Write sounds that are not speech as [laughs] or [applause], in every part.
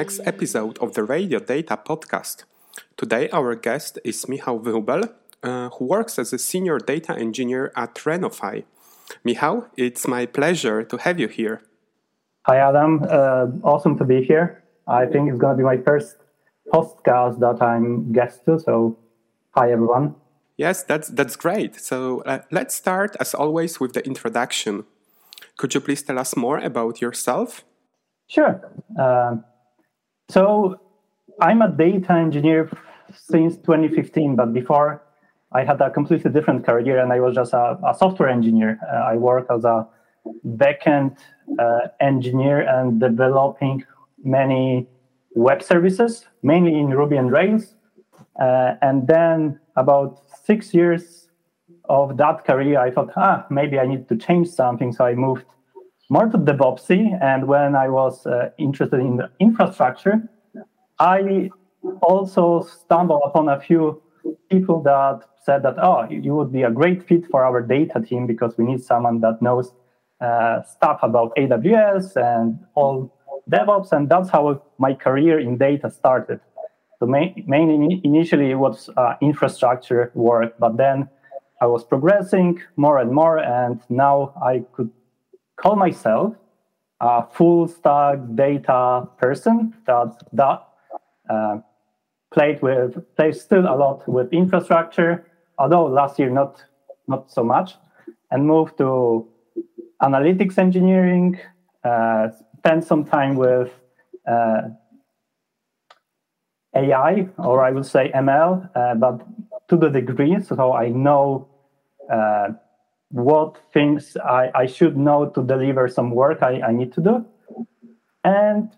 next episode of the Radio Data Podcast. Today, our guest is Michał Wróbel, uh, who works as a senior data engineer at RenoFi. Michał, it's my pleasure to have you here. Hi, Adam. Uh, awesome to be here. I think it's going to be my first podcast that I'm guest to. So, hi, everyone. Yes, that's that's great. So uh, let's start, as always, with the introduction. Could you please tell us more about yourself? Sure. Uh, so I'm a data engineer since 2015, but before I had a completely different career, and I was just a, a software engineer. Uh, I work as a backend uh, engineer and developing many web services, mainly in Ruby and Rails. Uh, and then about six years of that career, I thought, ah, maybe I need to change something. So I moved more to DevOpsy. And when I was uh, interested in the infrastructure, I also stumbled upon a few people that said that, oh, you would be a great fit for our data team because we need someone that knows uh, stuff about AWS and all DevOps. And that's how my career in data started. So mainly initially it was uh, infrastructure work, but then I was progressing more and more, and now I could call myself a full stack data person that that uh, played with plays still a lot with infrastructure, although last year not not so much, and moved to analytics engineering. Uh, spent some time with uh, AI, or I would say ML, uh, but to the degree, so I know uh, what things I, I should know to deliver some work I, I need to do. And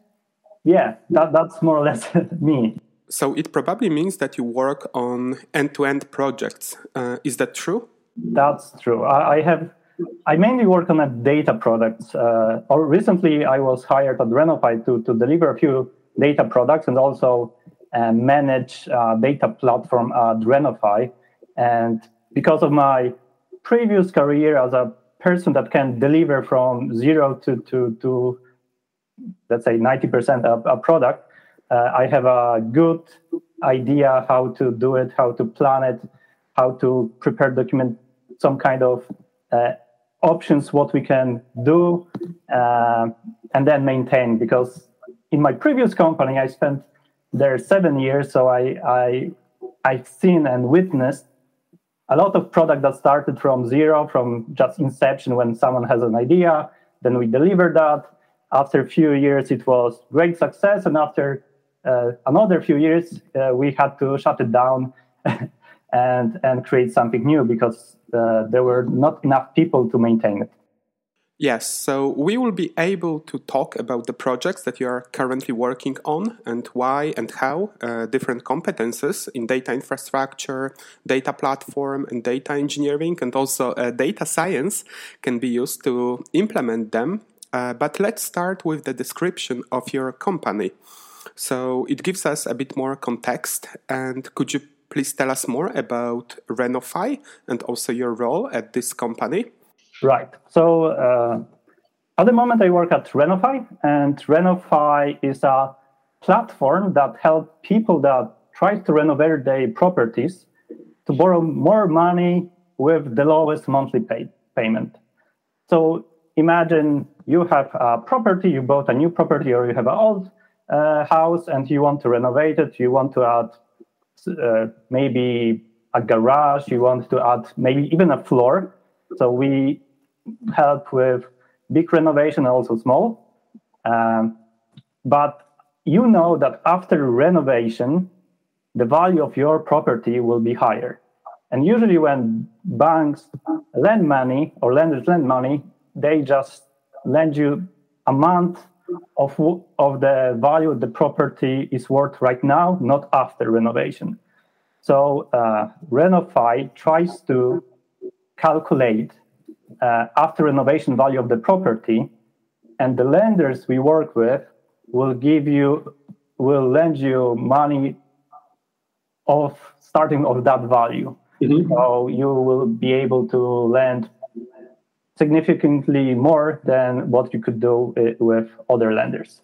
yeah, that, that's more or less [laughs] me. So it probably means that you work on end-to-end projects. Uh, is that true? That's true. I, I, have. I mainly work on a data products. Uh, or recently, I was hired at RenoFi to to deliver a few data products and also uh, manage uh, data platform at RenoFi. And because of my previous career as a person that can deliver from zero to to, to let's say 90% of a product, uh, I have a good idea how to do it, how to plan it, how to prepare document some kind of uh, options, what we can do, uh, and then maintain. Because in my previous company, I spent there seven years, so I I I've seen and witnessed a lot of product that started from zero, from just inception when someone has an idea, then we deliver that. After a few years, it was great success, and after uh, another few years, uh, we had to shut it down [laughs] and and create something new because uh, there were not enough people to maintain it. Yes, so we will be able to talk about the projects that you are currently working on and why and how uh, different competences in data infrastructure, data platform, and data engineering, and also uh, data science can be used to implement them. Uh, but let's start with the description of your company. So it gives us a bit more context. And could you please tell us more about RenoFi and also your role at this company? Right. So uh, at the moment, I work at RenoFi, and RenoFi is a platform that helps people that try to renovate their properties to borrow more money with the lowest monthly pay, payment. So imagine you have a property, you bought a new property, or you have an old uh, house, and you want to renovate it. You want to add uh, maybe a garage. You want to add maybe even a floor. So we help with big renovation, also small. Um, but you know that after renovation, the value of your property will be higher. And usually, when banks lend money or lenders lend money, they just lend you a month of, of the value the property is worth right now, not after renovation. So, uh, RenoFi tries to calculate uh, after renovation value of the property, and the lenders we work with will give you will lend you money of starting of that value. Mm-hmm. So you will be able to lend significantly more than what you could do with other lenders.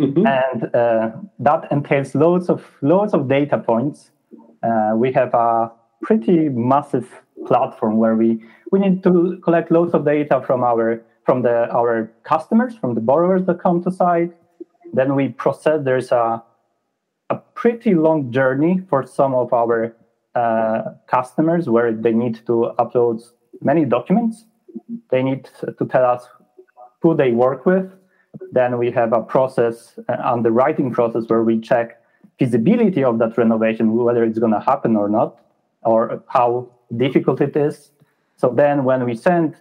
Mm-hmm. And uh, that entails loads of loads of data points. Uh, we have a pretty massive platform where we we need to collect loads of data from our from the our customers, from the borrowers that come to site. Then we process. There's a a pretty long journey for some of our uh, customers where they need to upload many documents. They need to tell us who they work with. Then we have a process, uh, underwriting process, where we check feasibility of that renovation, whether it's going to happen or not, or how difficult it is. So then, when we send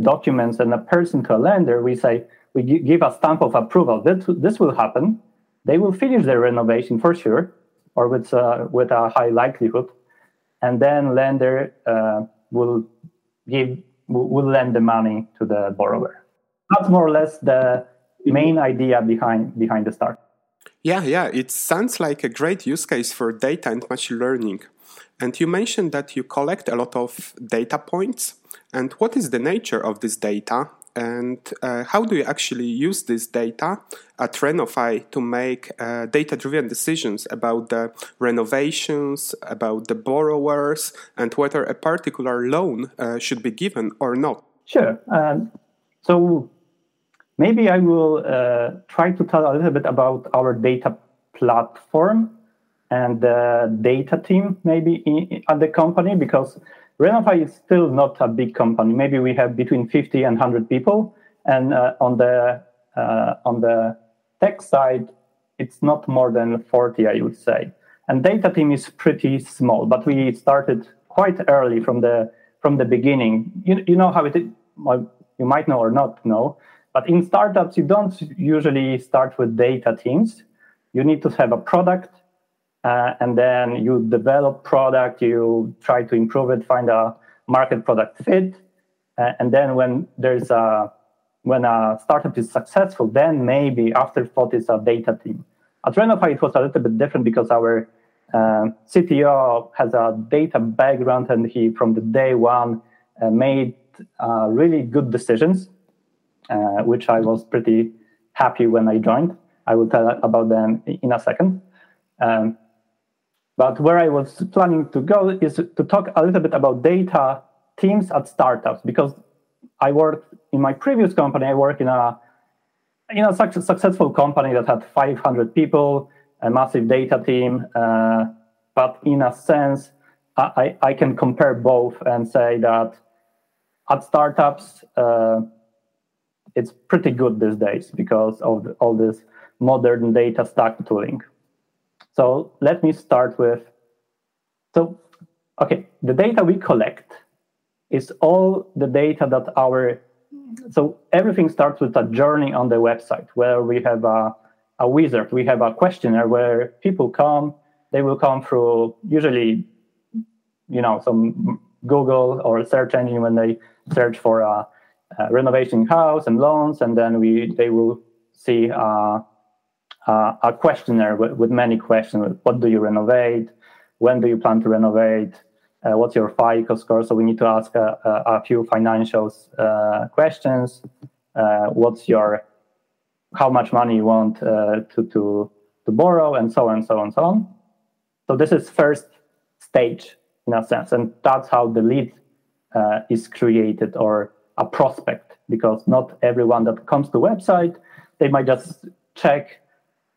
documents and a person to a lender, we say we give a stamp of approval. This, this will happen. They will finish their renovation for sure, or with uh, with a high likelihood, and then lender uh, will give will lend the money to the borrower. That's more or less the main idea behind behind the start. Yeah, yeah, it sounds like a great use case for data and machine learning. And you mentioned that you collect a lot of data points. And what is the nature of this data? And uh, how do you actually use this data at RenoFi to make uh, data driven decisions about the renovations, about the borrowers, and whether a particular loan uh, should be given or not? Sure. Um, so maybe I will uh, try to tell a little bit about our data platform and the data team, maybe in, at the company, because RenoFi is still not a big company. Maybe we have between 50 and 100 people, and uh, on the uh, on the tech side, it's not more than 40, I would say. And data team is pretty small, but we started quite early from the from the beginning. You, you know how it is, well, you might know or not know, but in startups you don't usually start with data teams. You need to have a product uh, and then you develop product you try to improve it find a market product fit. Uh, and then when there's a when a startup is successful then maybe after thought is a data team. At RenoFi it was a little bit different because our uh, cto has a data background and he from the day one uh, made uh, really good decisions uh, which i was pretty happy when i joined. I will tell about them in a second. Um, but where I was planning to go is to talk a little bit about data teams at startups because I worked in my previous company. I worked in a in a successful company that had 500 people, a massive data team. Uh, but in a sense, I, I can compare both and say that at startups, uh, it's pretty good these days because of all this modern data stack tooling. So let me start with, so, okay, the data we collect is all the data that our, so everything starts with a journey on the website where we have a, a wizard, we have a questionnaire where people come, they will come through usually, you know, some Google or search engine when they search for a, a renovation house and loans, and then we they will see uh, uh, a questionnaire with, with, many questions. What do you renovate? When do you plan to renovate? Uh, what's your FICO score? So we need to ask a, a, few financial uh, questions. Uh, what's your, how much money you want uh, to, to, to borrow and so on, and so on, and so on. So this is first stage in a sense. And that's how the lead uh, is created or a prospect because not everyone that comes to website, they might just check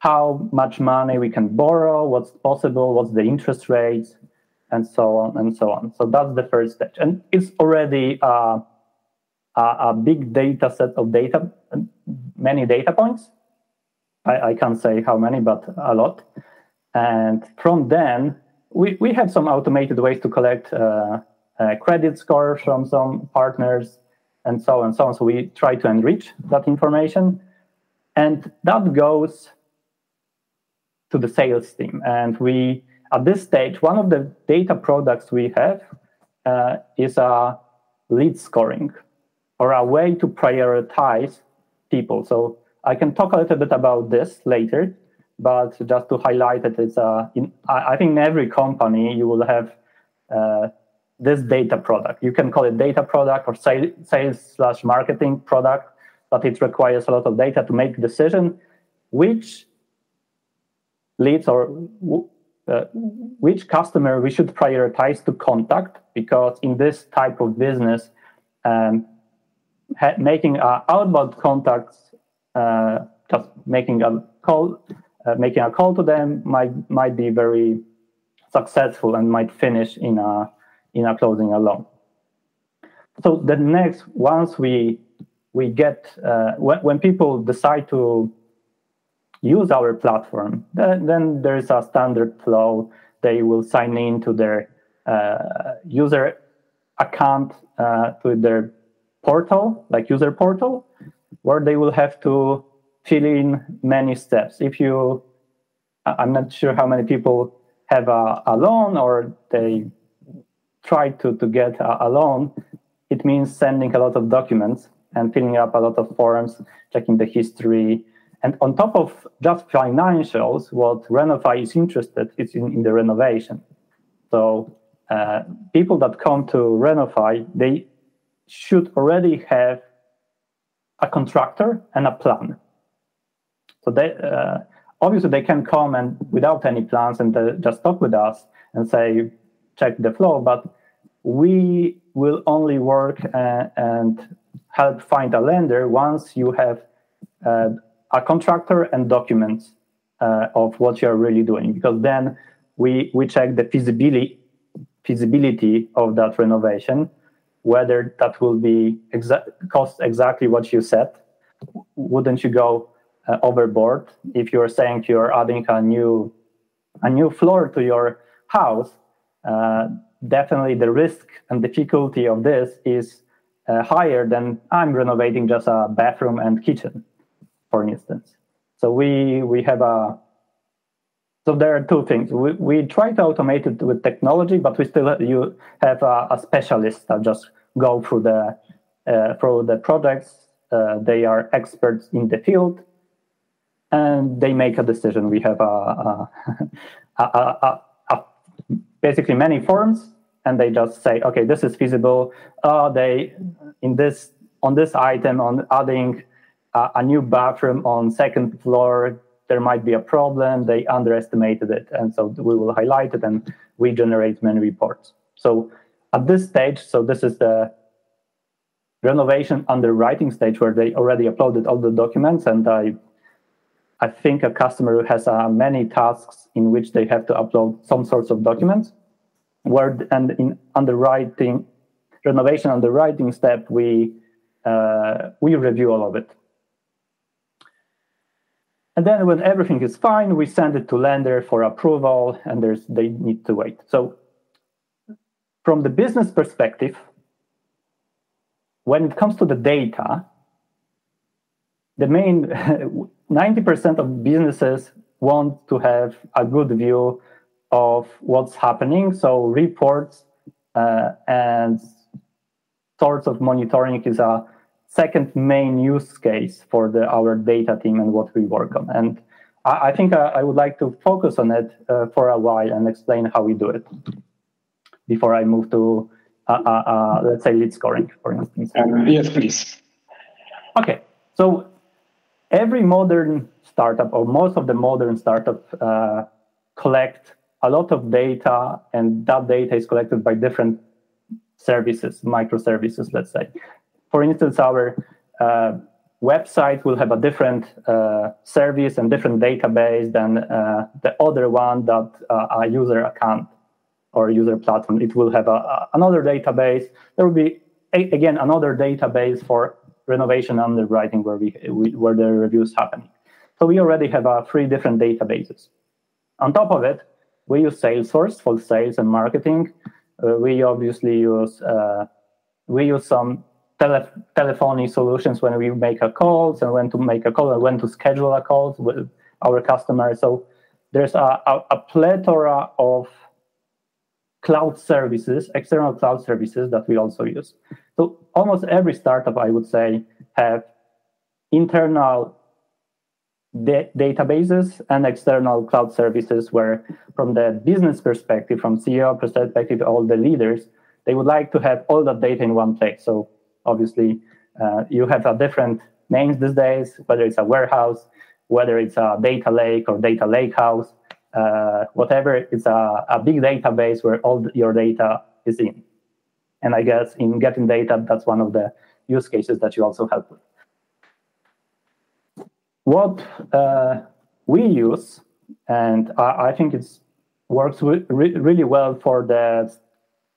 how much money we can borrow, what's possible, what's the interest rates, and so on and so on. So that's the first stage. And it's already a, a big data set of data, many data points. I, I can't say how many, but a lot. And from then, we, we have some automated ways to collect uh, uh, credit scores from some partners and so on and so on. So we try to enrich that information. And that goes to the sales team. And we, at this stage, one of the data products we have uh, is a lead scoring or a way to prioritize people. So I can talk a little bit about this later, but just to highlight that it's a, in, I think in every company you will have uh, this data product. You can call it data product or sales slash marketing product, but it requires a lot of data to make decision which leads or uh, which customer we should prioritize to contact because in this type of business um, ha- making uh, outbound contacts uh, just making a call uh, making a call to them might might be very successful and might finish in a in a closing a loan so the next once we we get uh, when, when people decide to use our platform, then, then there's a standard flow. They will sign in to their uh, user account uh, to their portal, like user portal, where they will have to fill in many steps. If you, I'm not sure how many people have a, a loan or they try to, to get a, a loan, it means sending a lot of documents and filling up a lot of forms, checking the history, and on top of just financials, what RenoFi is interested is in, in the renovation. So uh, people that come to RenoFi, they should already have a contractor and a plan. So they uh, obviously they can come and without any plans and uh, just talk with us and say check the flow, but we will only work uh, and help find a lender once you have uh, a contractor and documents uh, of what you're really doing because then we we check the feasibility feasibility of that renovation whether that will be exa- cost exactly what you said wouldn't you go uh, overboard if you're saying you're adding a new a new floor to your house? Uh, definitely the risk and difficulty of this is uh, higher than i'm renovating just a bathroom and kitchen for instance. So we we have a so there are two things. We, we try to automate it with technology, but we still you have a, a specialist that just go through the uh, through the projects. Uh, they are experts in the field, and they make a decision. We have a, a, [laughs] a basically many forms, and they just say, okay, this is feasible. Uh, they in this on this item on adding a new bathroom on second floor there might be a problem. They underestimated it and so we will highlight it and we generate many reports. So at this stage so this is the renovation underwriting stage where they already uploaded all the documents and i i think a customer has uh, many tasks in which they have to upload some sorts of documents where and in underwriting renovation underwriting step we uh, we review all of it and then when everything is fine, we send it to lender for approval, and there's they need to wait. So from the business perspective, when it comes to the data, the main [laughs] 90% of businesses want to have a good view of what's happening. So reports uh, and sorts of monitoring is a second main use case for the, our data team and what we work on. And I, I think I, I, would like to focus on it uh, for a while and explain how we do it before I move to, uh, uh, uh let's say, lead scoring, for instance. Um, yes, please. Okay, so every modern startup or most of the modern startups uh, collect a lot of data, and that data is collected by different services, microservices, let's say for instance, our uh, website will have a different uh, service and different database than uh, the other one that uh, a user account or user platform. It will have a, a, another database. There will be a, again another database for renovation underwriting where we, we where the reviews happening. So we already have uh, three different databases. On top of it, we use Salesforce for sales and marketing. Uh, we obviously use we use some tele- telephony solutions when we make a calls and when to make a call and when to schedule a calls with our customers. So there's a, a, a plethora of cloud services, external cloud services that we also use. So almost every startup, I would say, have internal da- databases and external cloud services where from the business perspective, from CEO perspective, all the leaders they would like to have all that data in one place. So obviously, uh, you have a different names these days, whether it's a warehouse, whether it's a data lake or data lake house, uh, whatever. It's a, a big database where all your data is in. And I guess in GetInData, that's one of the use cases that you also help with. What uh, we use, and I, I think it works re really well for the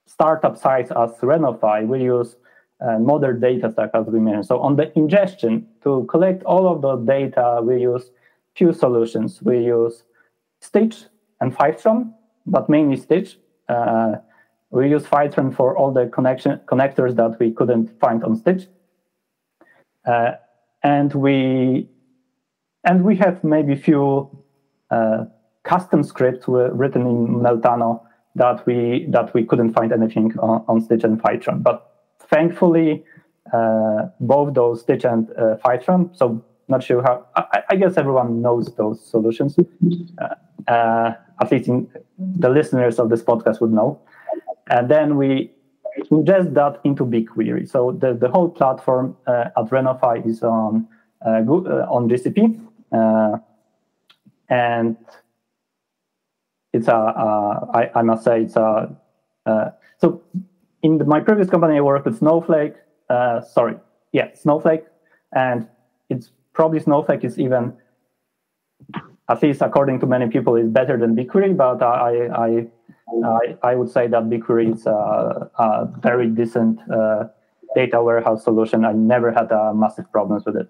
startup size as RenoFi, we use uh, modern data stack as we mentioned. So on the ingestion, to collect all of the data, we use few solutions. We use Stitch and Fivetran, but mainly Stitch. Uh, we use Fivetran for all the connection connectors that we couldn't find on Stitch. Uh, and we and we have maybe few uh, custom scripts written in Meltano that we that we couldn't find anything on, on Stitch and Fivetran. But thankfully, uh, both those Stitch and uh, Fivetran. So not sure how. I, I, guess everyone knows those solutions. Uh, uh, at least in, the listeners of this podcast would know. And then we ingest that into BigQuery. So the, the whole platform uh, at RenoFi is on uh, on GCP, and it's a. I, I must say it's a. so in the, my previous company, I worked with Snowflake. Uh, sorry, yeah, Snowflake, and it's probably Snowflake is even, at least according to many people, is better than BigQuery. But I I I, I would say that BigQuery is a, a very decent uh, data warehouse solution. I never had uh, massive problems with it.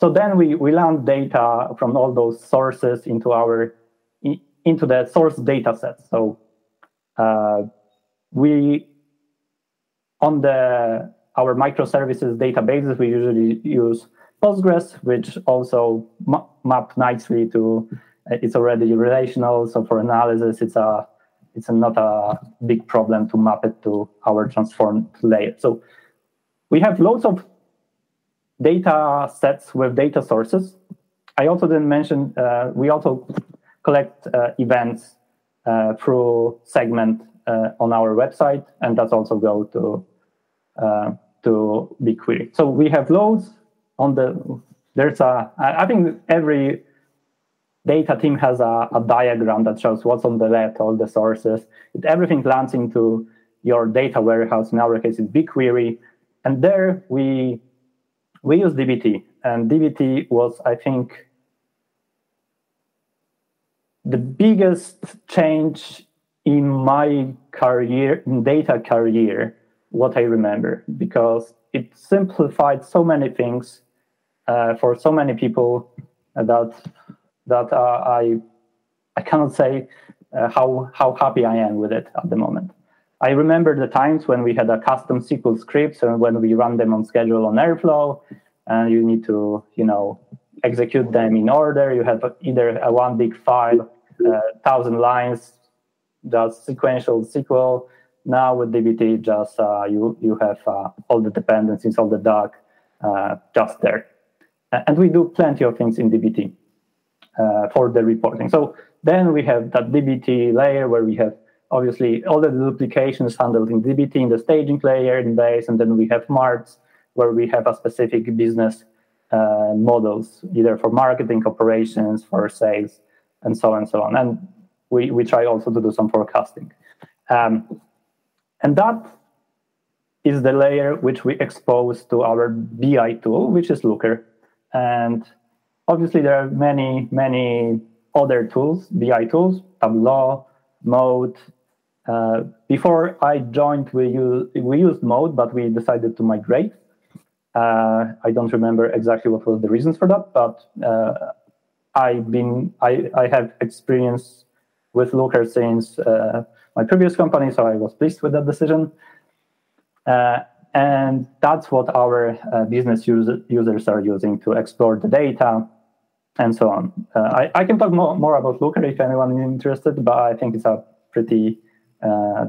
So then we we land data from all those sources into our into the source data set. So uh, we on the our microservices databases we usually use postgres which also ma- map nicely to uh, it's already relational. So for analysis it's a it's not a big problem to map it to our transformed layer. So we have loads of data sets with data sources. I also didn't mention uh, we also collect uh, events uh, through segment on our website, and that's also go to uh, to BigQuery. So we have loads on the. There's a. I think every data team has a, a diagram that shows what's on the left, all the sources. It, everything lands into your data warehouse. In our case, it's BigQuery, and there we we use DBT, and DBT was, I think, the biggest change in my career, in data career, what I remember, because it simplified so many things uh, for so many people that that uh, I I cannot say uh, how how happy I am with it at the moment. I remember the times when we had a custom SQL scripts and when we run them on schedule on Airflow, and you need to you know execute them in order. You have either a one big file, uh, thousand lines, just sequential SQL. Now with DBT, just uh, you you have uh, all the dependencies, all the doc uh, just there, and we do plenty of things in DBT uh, for the reporting. So then we have that DBT layer where we have obviously all the duplications handled in DBT in the staging layer in base, and then we have marts where we have a specific business uh, models, either for marketing operations, for sales, and so on and so on. And we, we try also to do some forecasting. Um, and that is the layer which we expose to our BI tool, which is Looker. And obviously, there are many, many other tools, BI tools, Tableau, Mode. Uh, before I joined, we, use, we used Mode, but we decided to migrate. Uh, I don't remember exactly what was the reasons for that, but uh, I've been I, I have experience with Looker since uh, my previous company, so I was pleased with that decision. Uh, and that's what our uh, business user, users are using to explore the data and so on. Uh, I, I, can talk more, more about Looker if anyone is interested, but I think it's a pretty, uh,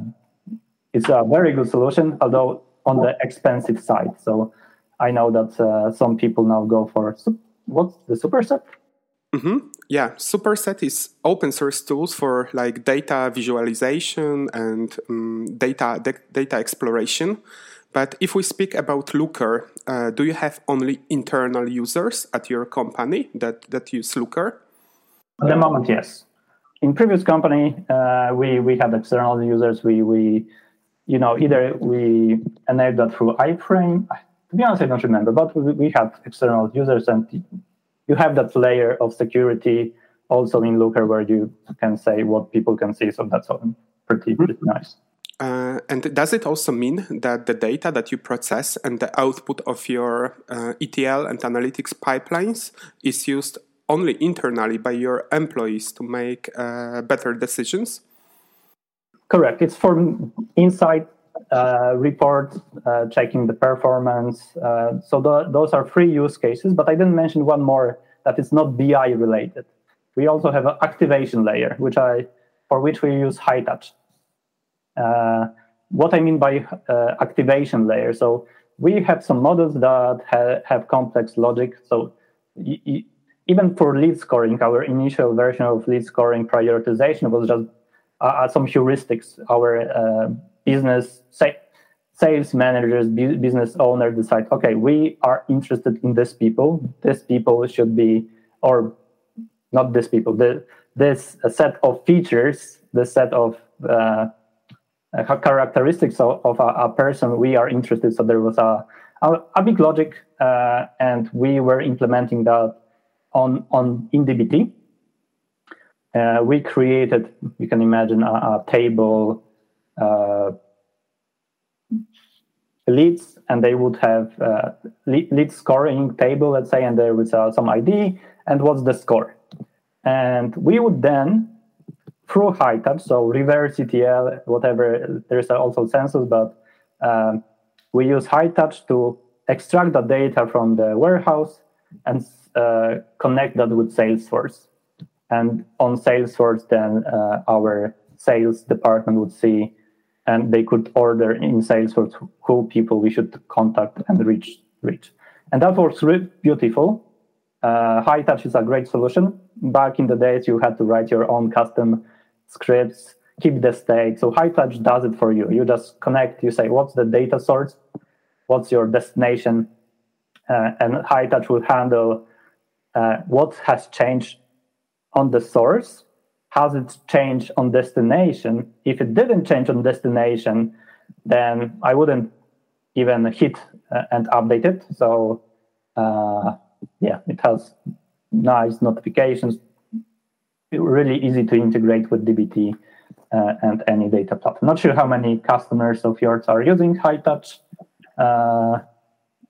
it's a very good solution, although on the expensive side. So I know that uh, some people now go for, what's the superset? Mm-hmm. Yeah, Superset is open source tools for like data visualization and um, data de- data exploration. But if we speak about Looker, uh, do you have only internal users at your company that, that use Looker? At the moment, yes. In previous company, uh, we we had external users. We we, you know, either we enabled that through iframe. To be honest, I don't remember, but we, we had external users, and you have that layer of security also in Looker where you can say what people can see. So that's pretty, mm-hmm. pretty nice. Uh, and does it also mean that the data that you process and the output of your uh, ETL and analytics pipelines is used only internally by your employees to make uh, better decisions? Correct. It's for inside uh, report, uh, checking the performance. Uh, so the, those are three use cases, but I didn't mention one more that is not BI related. We also have an activation layer, which I for which we use Hightouch. Uh, what I mean by uh, activation layer, so we have some models that ha- have complex logic. So y- y- even for lead scoring, our initial version of lead scoring prioritization was just uh, some heuristics. Our business say, sales managers, business owners decide, okay, we are interested in these people. These people should be, or not these people, the, this set of features, the set of uh, uh, characteristics of, of a, a, person we are interested. So there was a, a, a big logic, uh, and we were implementing that on on in DBT. Uh, we created, you can imagine, a, a table leads and they would have uh, lead, scoring table, let's say, and there was uh, some ID and what's the score. And we would then, through Hightouch so reverse ETL, whatever, there's also census, but um, we use Hightouch to extract the data from the warehouse and uh, connect that with Salesforce. And on Salesforce, then uh, our sales department would see and they could order in Salesforce who people we should contact and reach. reach. And that works really beautiful. Uh, Hightouch is a great solution. Back in the days, you had to write your own custom scripts, keep the state. So Hightouch does it for you. You just connect, you say, what's the data source? What's your destination? Uh, and Hightouch will handle uh, what has changed on the source has it changed on destination? If it didn't change on destination, then I wouldn't even hit uh, and update it. So uh, yeah, it has nice notifications. Really easy to integrate with DBT uh, and any data platform. Not sure how many customers of yours are using Hightouch, uh,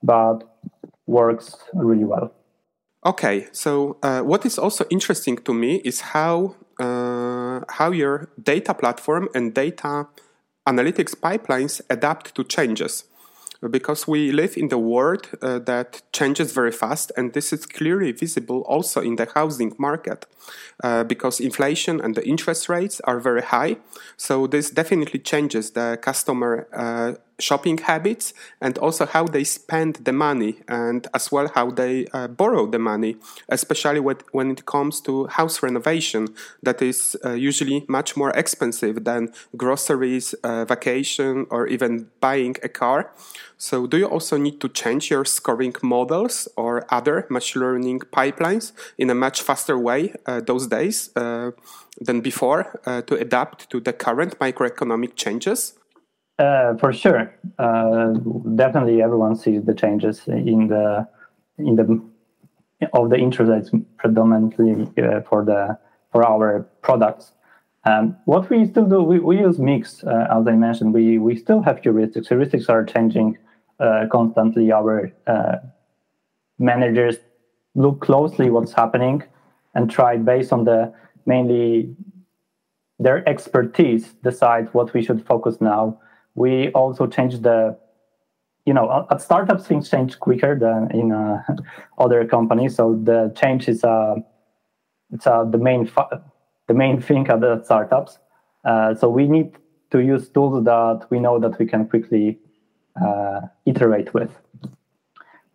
but works really well. Okay, so uh, what is also interesting to me is how uh, how your data platform and data analytics pipelines adapt to changes because we live in the world uh, that changes very fast, and this is clearly visible also in the housing market uh, because inflation and the interest rates are very high. So, this definitely changes the customer uh, shopping habits and also how they spend the money and as well how they uh, borrow the money especially when it comes to house renovation that is uh, usually much more expensive than groceries uh, vacation or even buying a car. So do you also need to change your scoring models or other machine learning pipelines in a much faster way uh, those days uh, than before uh, to adapt to the current microeconomic changes uh, for sure, uh, definitely everyone sees the changes in the in the of the interest rates predominantly uh, for the for our products. Um, what we still do, we, we use mix, uh, as I mentioned. We we still have heuristics. Heuristics are changing uh, constantly. Our uh, managers look closely what's happening and try based on the mainly their expertise decide what we should focus now we also changed the you know at startups things change quicker than in uh, [laughs] other companies. So the change is uh, it's uh, the main the main thing at the startups. Uh, so we need to use tools that we know that we can quickly uh, iterate with.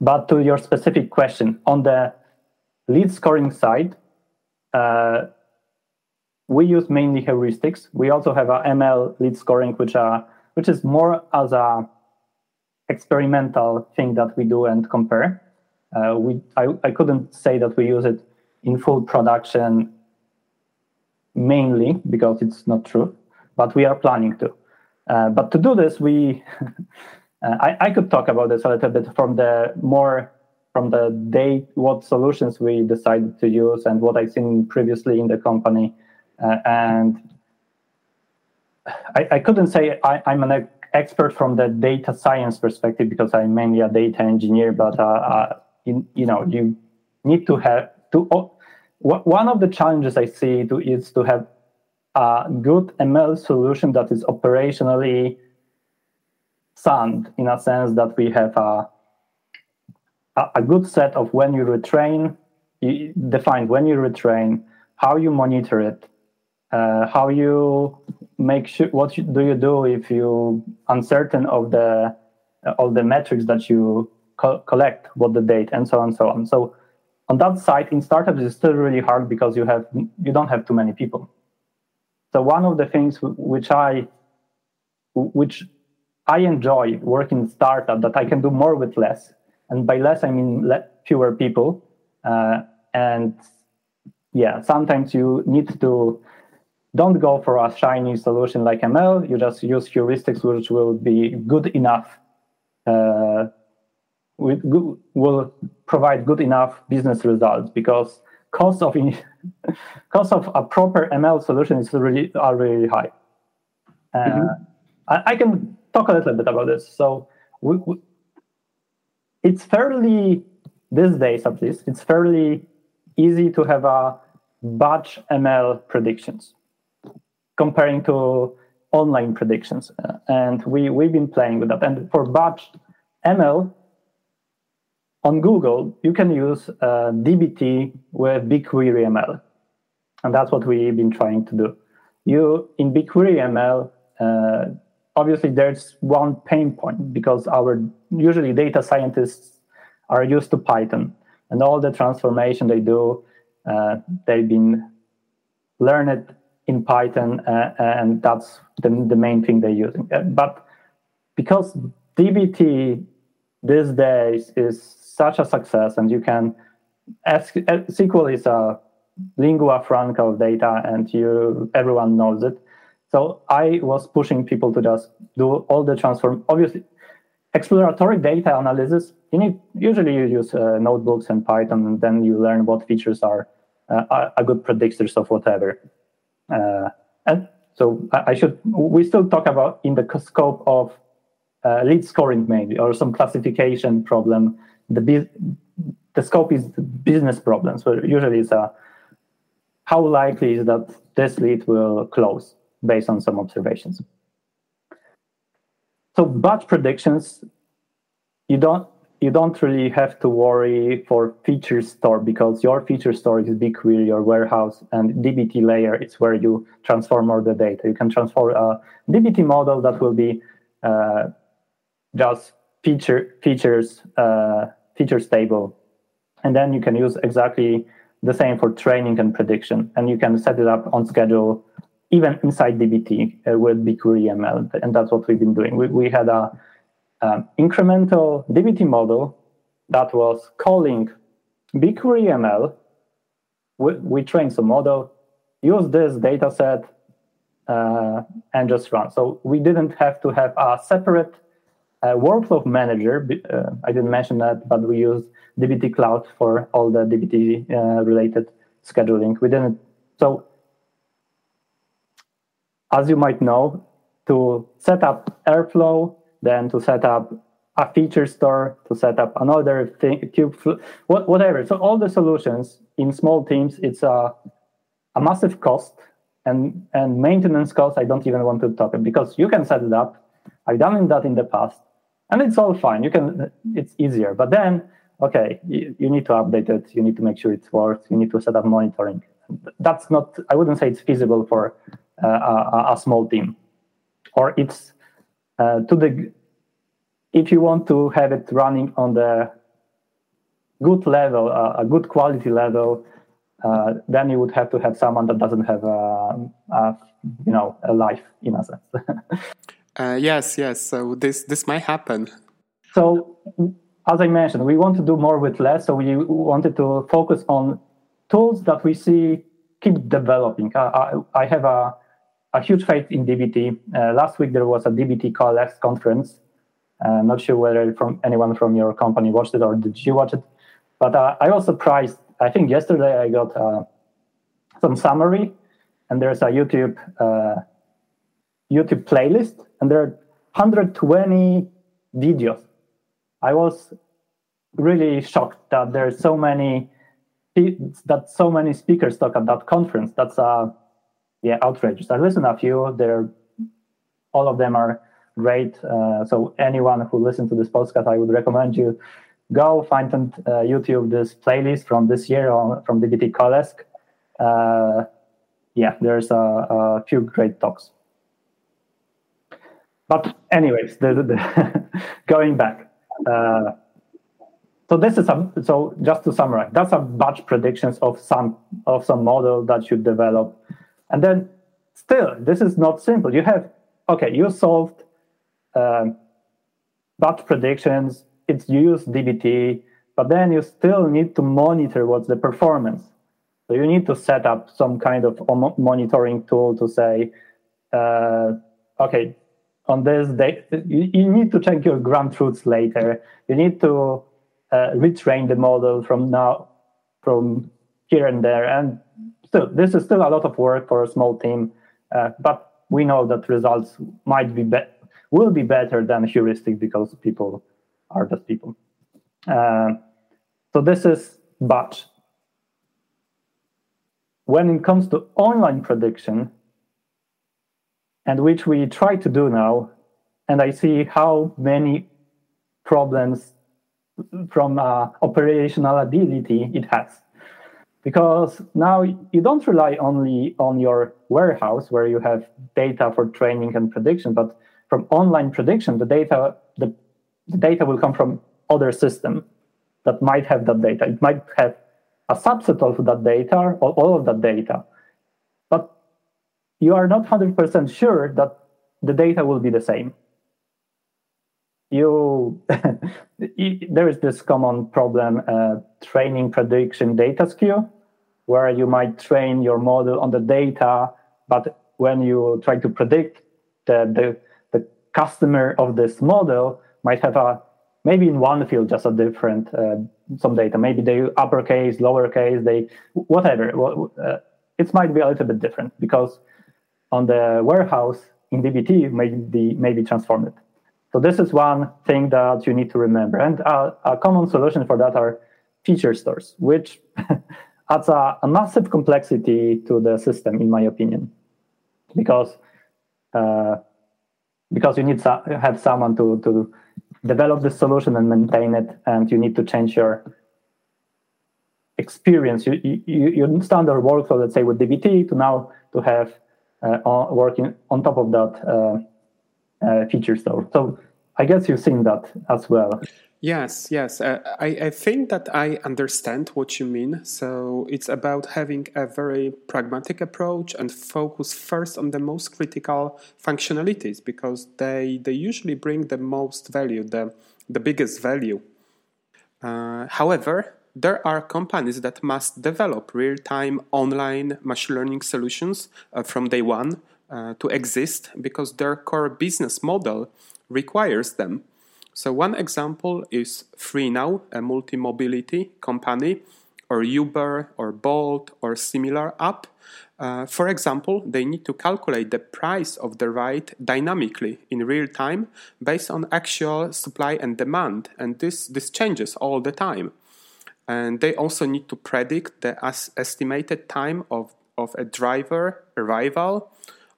But to your specific question on the lead scoring side uh, we use mainly heuristics. We also have a ML lead scoring, which are which is more as a experimental thing that we do and compare. Uh, we I, I couldn't say that we use it in full production mainly because it's not true, but we are planning to. Uh, but to do this, we [laughs] uh, I, I could talk about this a little bit from the more from the day what solutions we decided to use and what I've seen previously in the company uh, and I, I, couldn't say I, am an expert from the data science perspective because I'm mainly a data engineer, but uh, uh, in, you know you need to have to. Oh, one of the challenges I see to, is to have a good ML solution that is operationally sound in a sense that we have a, a good set of when you retrain, you define when you retrain, how you monitor it, uh, how you make sure what do you do if you uncertain of the all the metrics that you co- collect what the date and so on and so on. So on that side in startups it's still really hard because you have you don't have too many people. So one of the things which i which i enjoy working in startup that i can do more with less. And by less i mean le- fewer people. Uh, and yeah sometimes you need to don't go for a shiny solution like ML. You just use heuristics, which will be good enough, uh, will provide good enough business results because cost of [laughs] cost of a proper ML solution is really are really high. Uh, mm-hmm. I, I, can talk a little bit about this. So we, we, it's fairly these days at least it's fairly easy to have a batch ML predictions comparing to online predictions. Uh, and we, we've been playing with that. And for batch ML, on Google, you can use uh, DBT with BigQuery ML. And that's what we've been trying to do. You In BigQuery ML, uh, obviously there's one pain point because our usually data scientists are used to Python and all the transformation they do, uh, they've been learned in Python, uh, and that's the, the main thing they're using. Uh, but because DBT these days is such a success, and you can ask uh, SQL is a lingua franca of data, and you everyone knows it. So I was pushing people to just do all the transform. Obviously, exploratory data analysis. You need usually you use uh, notebooks and Python, and then you learn what features are uh, a good predictors of whatever. Uh, and so I should we still talk about in the scope of uh, lead scoring maybe or some classification problem. The the scope is business problems, where usually it's a how likely is that this lead will close based on some observations. So batch predictions, you don't you don't really have to worry for feature store because your feature store is BigQuery, your warehouse, and DBT layer is where you transform all the data. You can transform a DBT model that will be uh, just feature features uh, feature table, and then you can use exactly the same for training and prediction, and you can set it up on schedule even inside DBT uh, with BigQuery ML, and that's what we've been doing. We, we had a um, incremental DBT model that was calling BigQuery ML. We, we trained some model, use this data set, uh, and just run. So we didn't have to have a separate uh, workflow manager. Uh, I didn't mention that, but we used DBT Cloud for all the DBT uh, related scheduling. We didn't. So, as you might know, to set up Airflow then to set up a feature store, to set up another thing, cube, whatever. So all the solutions in small teams, it's a, a massive cost and, and maintenance cost. I don't even want to talk it because you can set it up. I've done that in the past and it's all fine. You can, it's easier, but then, okay, you, you need to update it. You need to make sure it works. You need to set up monitoring. That's not, I wouldn't say it's feasible for uh, a, a small team or it's uh, to the if you want to have it running on the good level, uh, a good quality level, uh, then you would have to have someone that doesn't have a, a you know a life in a sense. [laughs] uh, yes, yes. So this this might happen. So as I mentioned, we want to do more with less. So we wanted to focus on tools that we see keep developing. I, I have a, a huge faith in DBT. Uh, last week there was a DBT Coalesce conference. Uh, not sure whether from anyone from your company watched it or did you watch it, but uh, I was surprised. I think yesterday I got uh, some summary, and there's a YouTube uh, YouTube playlist, and there are 120 videos. I was really shocked that there's so many that so many speakers talk at that conference. That's uh, yeah, outrageous. I listened a few. They're all of them are great. Uh, so anyone who listens to this podcast, I would recommend you go find on uh, YouTube this playlist from this year on from DBT Coalesce. Uh, yeah, there's a, a, few great talks. But anyways, the, the [laughs] going back. Uh, so this is a, so just to summarize, that's a batch predictions of some of some model that you develop, and then still this is not simple. You have okay, you solved um, batch predictions. It's used DBT, but then you still need to monitor what's the performance. So you need to set up some kind of monitoring tool to say, uh, okay, on this day, you, you need to check your ground truths later. You need to uh, retrain the model from now from here and there and still this is still a lot of work for a small team uh, but we know that results might be, be will be better than heuristic because people are just people. Uh, so this is but. When it comes to online prediction and which we try to do now and i see how many problems from uh, operational ability it has because now you don't rely only on your warehouse where you have data for training and prediction but from online prediction the data the, the data will come from other system that might have that data. It might have a subset of that data or all of that data. But you are not 100% sure that the data will be the same [laughs] you there is this common problem uh, training prediction data skew where you might train your model on the data but when you try to predict the, the, the customer of this model might have a maybe in one field just a different uh, some data. Maybe they uppercase lowercase they whatever. Uh, it might be a little bit different because on the warehouse in dbt maybe maybe transformed so this is one thing that you need to remember. And a, a common solution for that are feature stores, which [laughs] adds a, a, massive complexity to the system, in my opinion, because uh, because you need to have someone to to develop the solution and maintain it, and you need to change your experience. You you, you standard workflow, let's say with DBT, to now to have uh, working on top of that. Uh, feature store. So I guess you've seen that as well. Yes, yes. Uh, I, I think that I understand what you mean. So it's about having a very pragmatic approach and focus first on the most critical functionalities because they, they usually bring the most value, the, the biggest value. Uh, however, there are companies that must develop real time online machine learning solutions uh, from day one uh, to exist because their core business model requires them. So, one example is FreeNow, a multi mobility company, or Uber, or Bolt, or similar app. Uh, for example, they need to calculate the price of the ride dynamically in real time based on actual supply and demand, and this, this changes all the time. And they also need to predict the estimated time of, of a driver arrival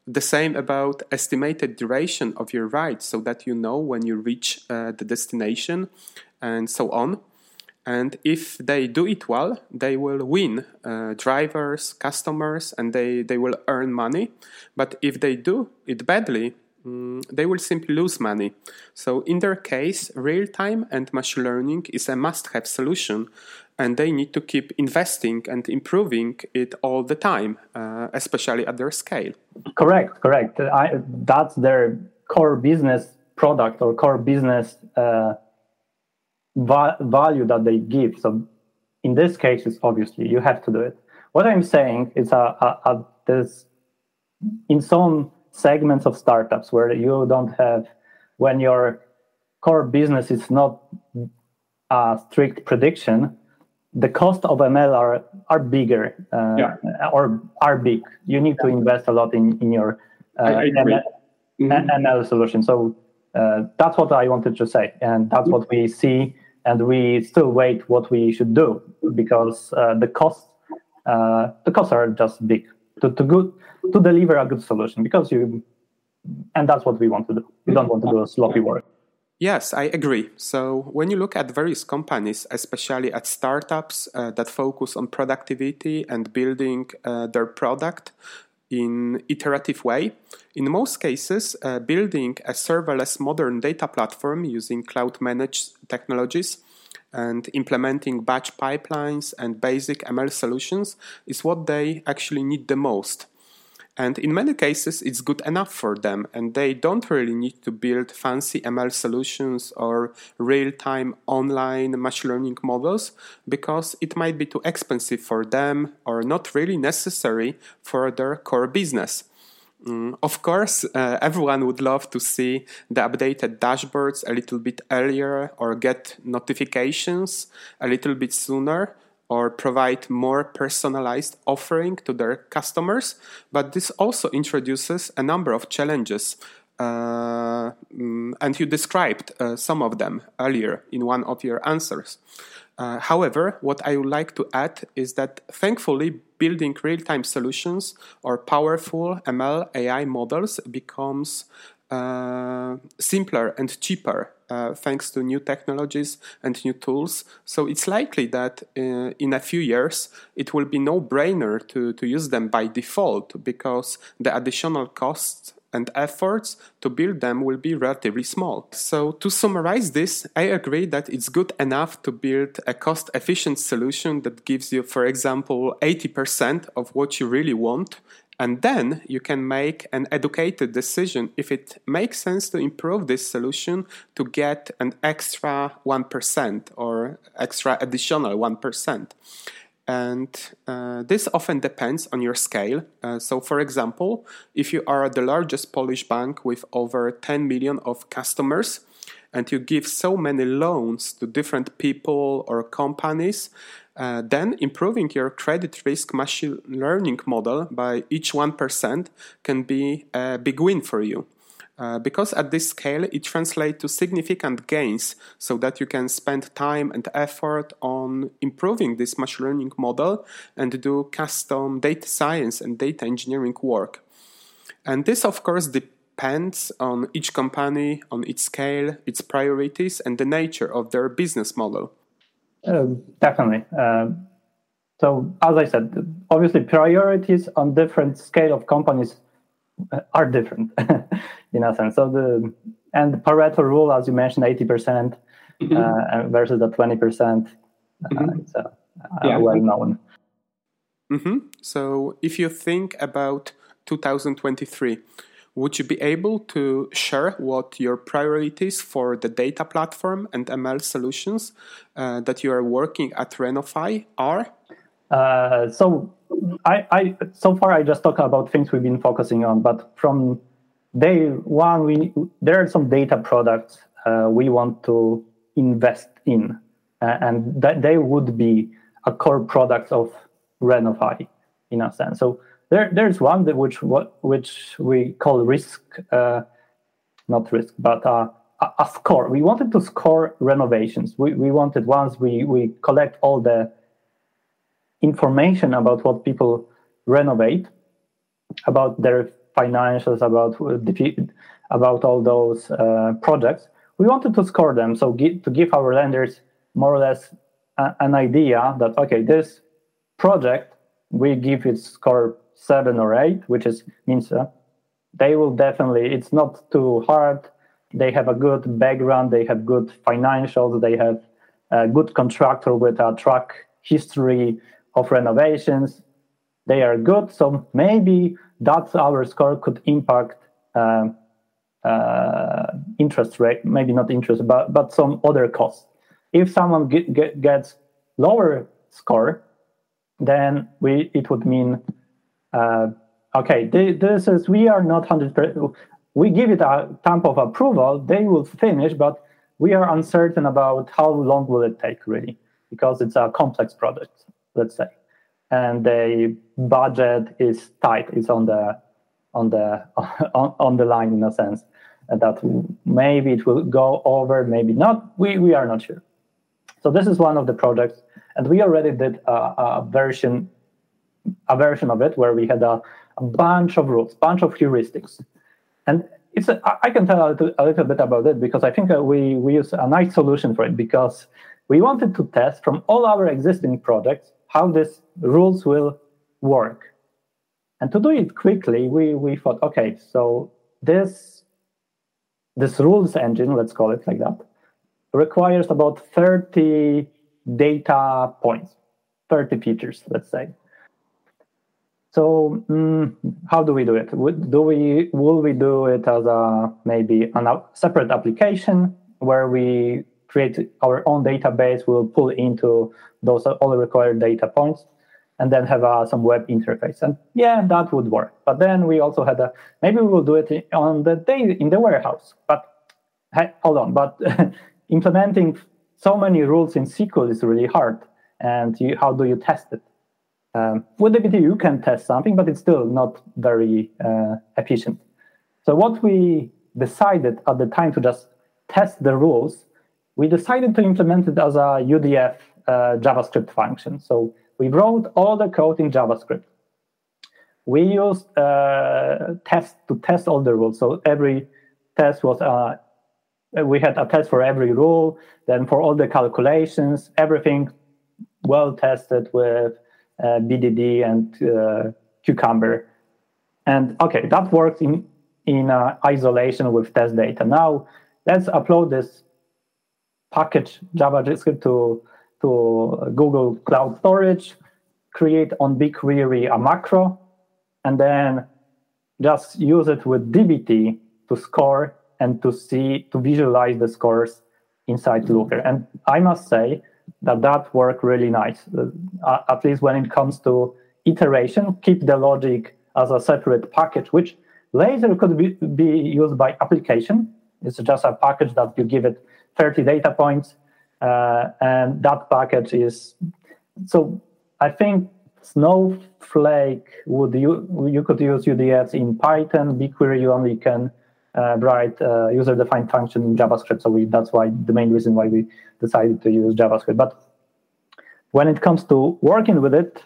the same about estimated duration of your ride so that you know when you reach uh, the destination and so on. And if they do it well, they will win uh, drivers, customers, and they, they will earn money. But if they do it badly, mm, they will simply lose money. So, in their case, real time and machine learning is a must have solution, and they need to keep investing and improving it all the time, uh, especially at their scale. Correct, correct. I, that's their core business product or core business uh, va- value that they give. So, in this case, it's obviously you have to do it. What I'm saying is, uh, uh, uh there's in some segments of startups where you don't have when your core business is not a strict prediction the cost of ml are are bigger uh, yeah. or are big. You need to invest a lot in in your uh, ML, mm-hmm. ML solution. So uh, that's what i wanted to say and that's what we see and we still wait what we should do because uh, the costs uh, the costs are just big to, to good to deliver a good solution because you and that's what we want to do we don't want to do a sloppy work Yes, I agree. So, when you look at various companies, especially at startups uh, that focus on productivity and building uh, their product in iterative way, in most cases, uh, building a serverless modern data platform using cloud managed technologies and implementing batch pipelines and basic ML solutions is what they actually need the most. And in many cases, it's good enough for them, and they don't really need to build fancy ML solutions or real time online machine learning models because it might be too expensive for them or not really necessary for their core business. Mm, of course, uh, everyone would love to see the updated dashboards a little bit earlier or get notifications a little bit sooner or provide more personalized offering to their customers. But this also introduces a number of challenges. Uh, mm, and you described uh, some of them earlier in one of your answers. Uh, however, what I would like to add is that thankfully, building real time solutions or powerful ML AI models becomes uh, simpler and cheaper uh, thanks to new technologies and new tools. So it's likely that uh, in a few years it will be no brainer to, to use them by default because the additional costs and efforts to build them will be relatively small. So, to summarize this, I agree that it's good enough to build a cost efficient solution that gives you, for example, 80% of what you really want and then you can make an educated decision if it makes sense to improve this solution to get an extra 1% or extra additional 1%. And uh, this often depends on your scale. Uh, so, for example, if you are the largest Polish bank with over 10 million of customers, and you give so many loans to different people or companies, uh, then improving your credit risk machine learning model by each 1% can be a big win for you. Uh, because at this scale it translates to significant gains so that you can spend time and effort on improving this machine learning model and do custom data science and data engineering work. And this, of course, depends on each company, on its scale, its priorities, and the nature of their business model. Um, definitely. Um, so, as I said, obviously priorities on different scale of companies uh, are different [laughs] in a sense. So the and the Pareto rule, as you mentioned, eighty percent mm-hmm. uh, versus the twenty percent. Uh, mm-hmm. It's uh, yeah. well known. Mm-hmm. So, if you think about 2023 would you be able to share what your priorities for the data platform and ML solutions uh, that you are working at RenoFi are? Uh, so, I, I, so far I just talked about things we've been focusing on, but from day one, we there are some data products uh, we want to invest in, uh, and that they would be a core product of RenoFi in a sense. So there, there's one that which what which we call risk, uh, not risk, but uh, a, a score. We wanted to score renovations. We we wanted once we we collect all the information about what people renovate, about their financials, about about all those uh, projects. We wanted to score them, so to give our lenders more or less a, an idea that okay, this project we give it score seven or eight, which is means uh, they will definitely. It's not too hard. They have a good background. They have good financials. They have a good contractor with a track history of renovations. They are good. So maybe that our score could impact uh, uh, interest rate, maybe not interest, but, but some other costs. If someone get, get, gets lower score, then we it would mean uh, okay, this is we are not hundred percent. We give it a stamp of approval. They will finish, but we are uncertain about how long will it take really because it's a complex product, let's say, and the budget is tight. It's on the on the [laughs] on, on the line in a sense and that maybe it will go over, maybe not. We we are not sure. So this is one of the projects, and we already did a, a version a version of it where we had a, a bunch of rules, bunch of heuristics, and it's a, I can tell a little, a little, bit about it because I think uh, we we use a nice solution for it because we wanted to test from all our existing projects how these rules will work, and to do it quickly, we we thought, okay, so this this rules engine, let's call it like that, requires about 30 data points, 30 features, let's say. So mm, how do we do it? Do we will we do it as a maybe a separate application where we create our own database? We'll pull into those all the required data points, and then have uh, some web interface. And yeah, that would work. But then we also had a maybe we will do it on the day in the warehouse. But hey, hold on, but [laughs] implementing so many rules in SQL is really hard. And you, how do you test it? Um, with DBT, you can test something, but it's still not very uh, efficient. So what we decided at the time to just test the rules, we decided to implement it as a UDF uh, JavaScript function. So we wrote all the code in JavaScript. We used uh, test to test all the rules. So every test was uh, we had a test for every rule, then for all the calculations, everything well tested with uh, BDD and uh, Cucumber. And okay, that works in, in uh, isolation with test data. Now let's upload this package JavaScript to, to Google Cloud Storage, create on BigQuery a macro, and then just use it with DBT to score and to see to visualize the scores inside Looker. And I must say that that worked really nice. Uh, at least when it comes to iteration, keep the logic as a separate package, which later could be, be used by application. It's just a package that you give it 30 data points, uh, and that package is so. I think Snowflake would you you could use UDFs in Python. BigQuery you only can uh, write uh, user-defined function in JavaScript. So we, that's why the main reason why we decided to use JavaScript. But when it comes to working with it,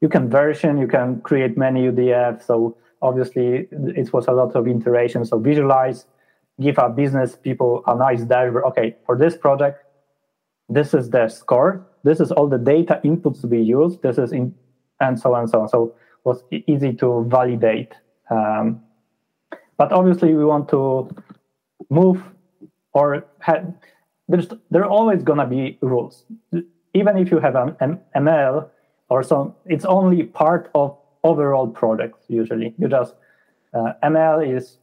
you can version, you can create many UDF. So obviously it was a lot of iteration. So visualize, give our business people a nice dashboard. Okay, for this project, this is the score. This is all the data inputs to be used. This is in, and so on and so on. So it was easy to validate um, but obviously, we want to move or have, there's there are always gonna be rules. Even if you have an, ML or some, it's only part of overall project. Usually, you just uh, ML is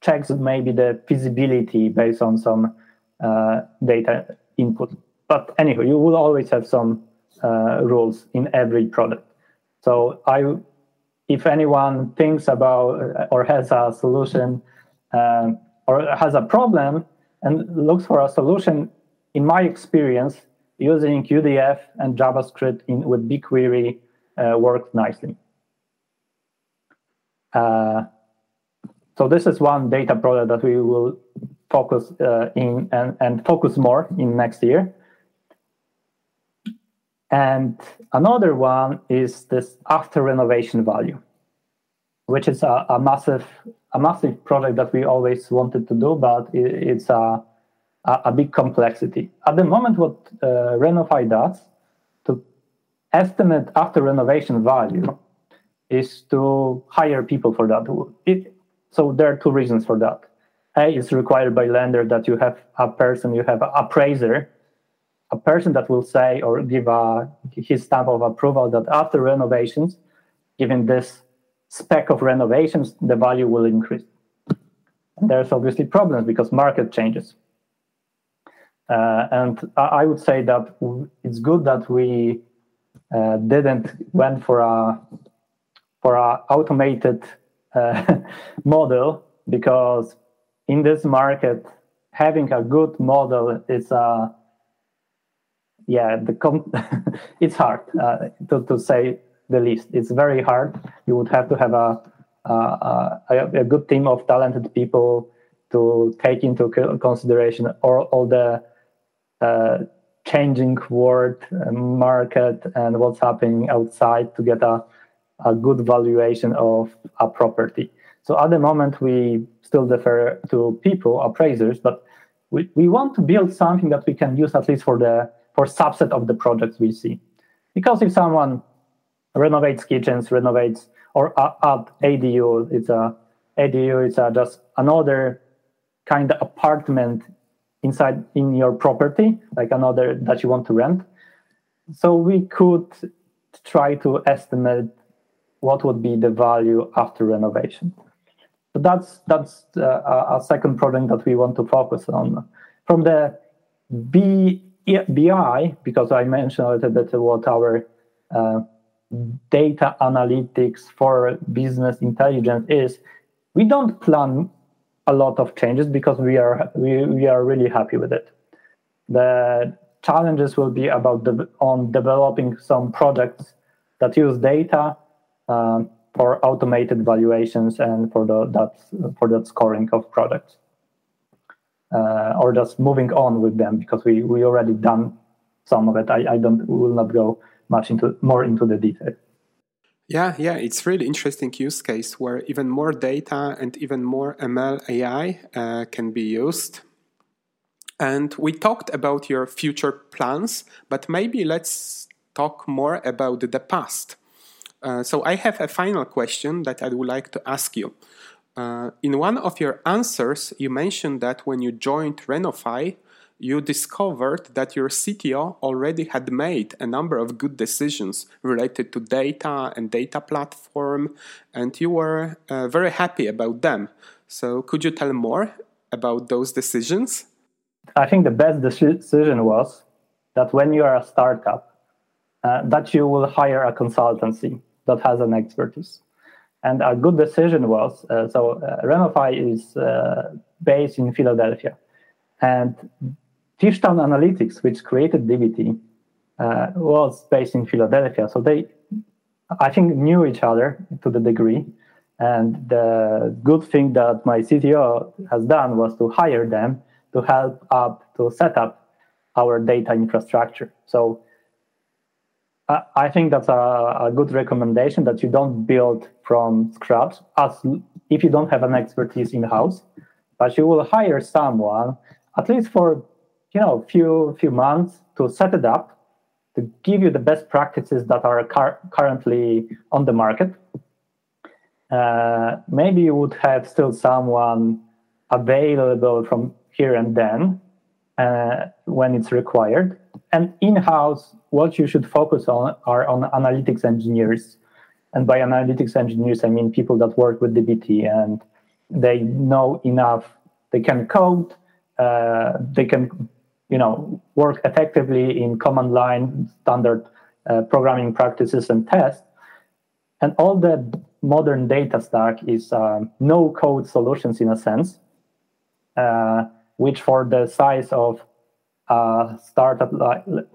checks maybe the feasibility based on some uh, data input. But anyhow, you will always have some uh, rules in every product. So I if anyone thinks about uh, or has a solution um, or has a problem and looks for a solution, in my experience, using UDF and JavaScript in, with BigQuery uh, works nicely. Uh, so this is one data product that we will focus uh, in and, and focus more in next year. And another one is this after renovation value, which is a, a massive a massive project that we always wanted to do, but it, it's a, a, big complexity. At the moment, what uh, does to estimate after renovation value is to hire people for that. It, So there are two reasons for that. A is required by lender that you have a person, you have an appraiser, a person that will say or give a, his stamp of approval that after renovations, given this spec of renovations, the value will increase. And there's obviously problems because market changes. Uh, and I would say that it's good that we uh, didn't went for a for a automated uh, [laughs] model because in this market having a good model is a uh, yeah the com- [laughs] it's hard uh, to, to say the least. It's very hard. You would have to have a a, a good team of talented people to take into consideration all, all the uh, changing world uh, market and what's happening outside to get a, a good valuation of a property. So at the moment, we still defer to people, appraisers, but we, we want to build something that we can use at least for the for subset of the projects we see. Because if someone renovates kitchens, renovates or add ADU, it's a ADU, it's a, just another kind of apartment inside in your property, like another that you want to rent. So we could try to estimate what would be the value after renovation. So that's that's uh, a second project that we want to focus on. From the B, BI, because I mentioned a little bit what our uh, data analytics for business intelligence is, we don't plan a lot of changes because we are we, we are really happy with it. The challenges will be about on developing some projects that use data um, for automated valuations and for the that for that scoring of products, uh, or just moving on with them because we we already done some of it. I, I don't will not go much into more into the detail. Yeah, yeah, it's really interesting use case where even more data and even more ML AI uh, can be used. And we talked about your future plans, but maybe let's talk more about the past. Uh, so I have a final question that I would like to ask you. Uh, in one of your answers, you mentioned that when you joined RenoFi, you discovered that your CTO already had made a number of good decisions related to data and data platform, and you were uh, very happy about them. So, could you tell more about those decisions? I think the best decision was that when you are a startup, uh, that you will hire a consultancy that has an expertise. And a good decision was uh, so uh, RenoFi is uh, based in Philadelphia, and Fishtown Analytics, which created DBT, uh, was based in Philadelphia. So they, I think, knew each other to the degree. And the good thing that my CTO has done was to hire them to help up to set up our data infrastructure. So I, think that's a, a good recommendation that you don't build from scratch as if you don't have an expertise in house, but you will hire someone at least for you know few few months to set it up to give you the best practices that are car- currently on the market. Uh, maybe you would have still someone available from here and then uh, when it's required and in-house what you should focus on are on analytics engineers. And by analytics engineers i mean people that work with dbt and they know enough. They can code uh, they can you know work effectively in command line standard uh, programming practices and tests. And all the modern data stack is um, no code solutions in a sense uh, which for the size of a startup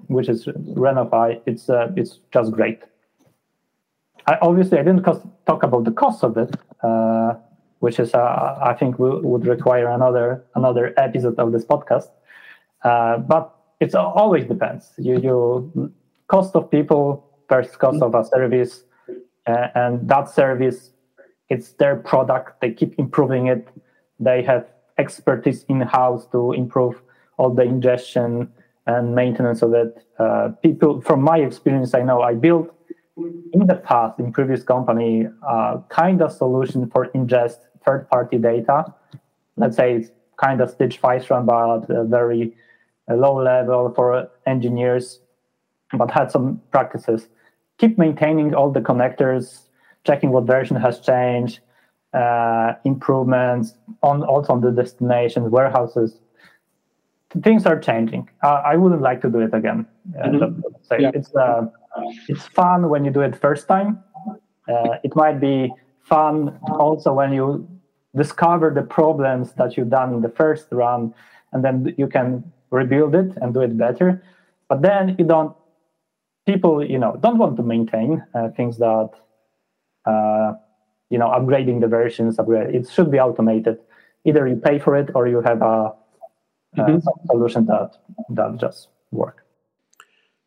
which is RenoFi, it's uh, it's just great. I, obviously, I didn't cost, talk about the cost of it, uh, which is uh, I think would require another another episode of this podcast. Uh, but it always depends. You, you cost of people versus cost of a service, uh, and that service, it's their product. They keep improving it. They have expertise in house to improve all the ingestion and maintenance so that Uh, people, from my experience, I know I built in the past in previous company uh, kind of solution for ingest third party data. Let's say it's kind of stitch Fivetran, but a very low level for engineers, but had some practices. Keep maintaining all the connectors, checking what version has changed, uh, improvements on also on the destination warehouses. Things are changing. Uh, I wouldn't like to do it again. Uh, mm-hmm. yeah. It's uh, it's fun when you do it first time. Uh, it might be fun also when you discover the problems that you've done in the first run, and then you can rebuild it and do it better. But then you don't. People, you know, don't want to maintain uh, things that, uh, you know, upgrading the versions. Upgrade. It should be automated. Either you pay for it or you have a, mm-hmm. solution that that just work.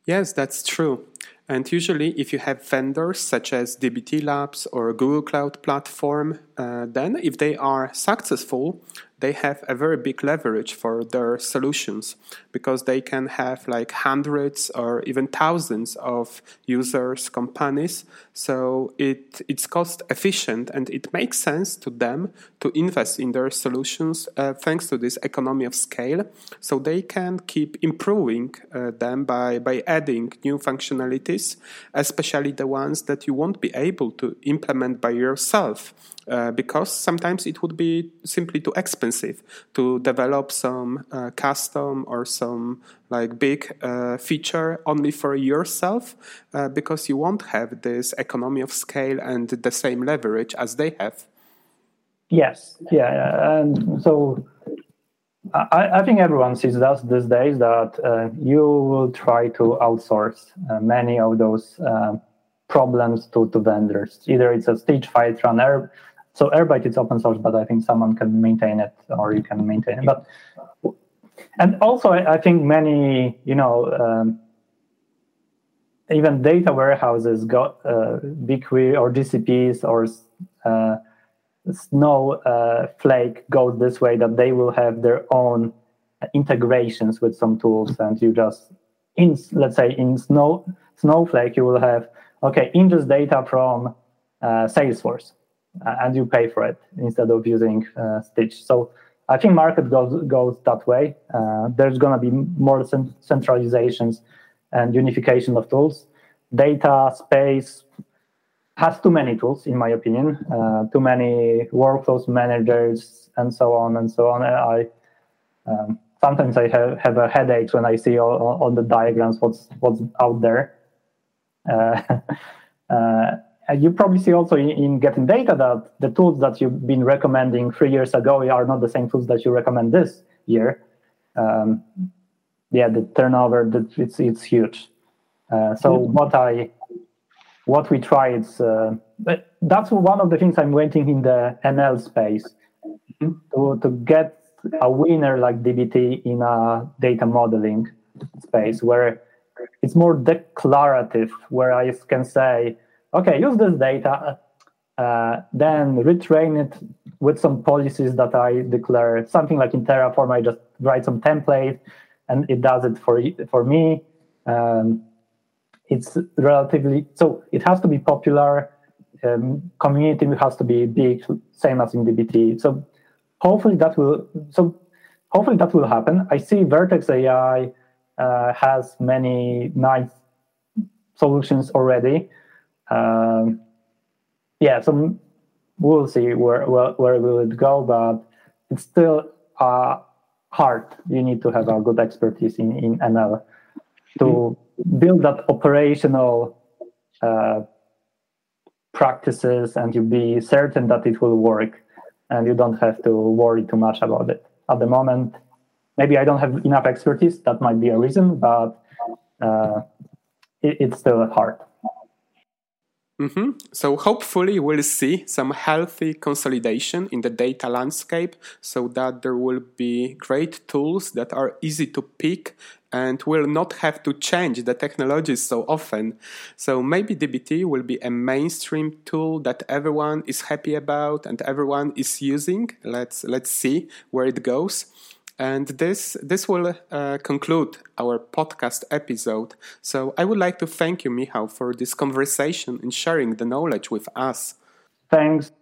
Yes, that's true. And usually, if you have vendors such as DBT Labs or Google Cloud Platform, uh, then if they are successful, they have a very big leverage for their solutions because they can have like hundreds or even thousands of users companies. So it it's cost efficient and it makes sense to them to invest in their solutions uh, thanks to this economy of scale. So they can keep improving uh, them by by adding new functionalities especially the ones that you won't be able to implement by yourself uh, because sometimes it would be simply too expensive to develop some uh, custom or some like big uh, feature only for yourself uh, because you won't have this economy of scale and the same leverage as they have. Yes, yeah, and so I, I, think everyone sees that these days that uh, you will try to outsource uh, many of those uh, problems to, to vendors. Either it's a Stitch Fivetran Air, so Airbyte is open source, but I think someone can maintain it or you can maintain it. But and also, I, think many, you know, um, even data warehouses got uh, BigQuery or GCPs or uh, Snowflake uh, go this way that they will have their own integrations with some tools, and you just in let's say in Snow Snowflake you will have okay ingest data from uh, Salesforce and you pay for it instead of using uh, Stitch. So I think market goes goes that way. Uh, there's to be more centralizations and unification of tools. Data space has too many tools, in my opinion. Uh, too many workflows managers and so on and so on. I um, sometimes I have, have a headache when I see all, all the diagrams what's what's out there. Uh, [laughs] uh you probably see also in, in, GetInData that the tools that you've been recommending three years ago are not the same tools that you recommend this year. Um, yeah, the turnover that it's it's huge. Uh, so mm-hmm. what I what we try is uh, that's one of the things I'm waiting in the ML space mm-hmm. to to get a winner like DBT in a data modeling space where it's more declarative, where I can say okay, use this data, uh, then retrain it with some policies that I declare. Something like in Terraform, I just write some template and it does it for for me. Um, it's relatively so it has to be popular. Um, community has to be big, same as in DBT. So hopefully that will so hopefully that will happen. I see Vertex AI uh, has many nice solutions already. Um, yeah, so we'll see where, where, where will it go, but it's still uh, hard. You need to have a good expertise in, in ML to mm-hmm. build that operational uh, practices and you be certain that it will work and you don't have to worry too much about it. At the moment, maybe I don't have enough expertise. That might be a reason, but uh, it, it's still hard. Mm-hmm. So hopefully we'll see some healthy consolidation in the data landscape so that there will be great tools that are easy to pick and will not have to change the technologies so often. So maybe DBT will be a mainstream tool that everyone is happy about and everyone is using. Let's let's see where it goes. And this this will uh, conclude our podcast episode. So I would like to thank you, Michał, for this conversation and sharing the knowledge with us. Thanks.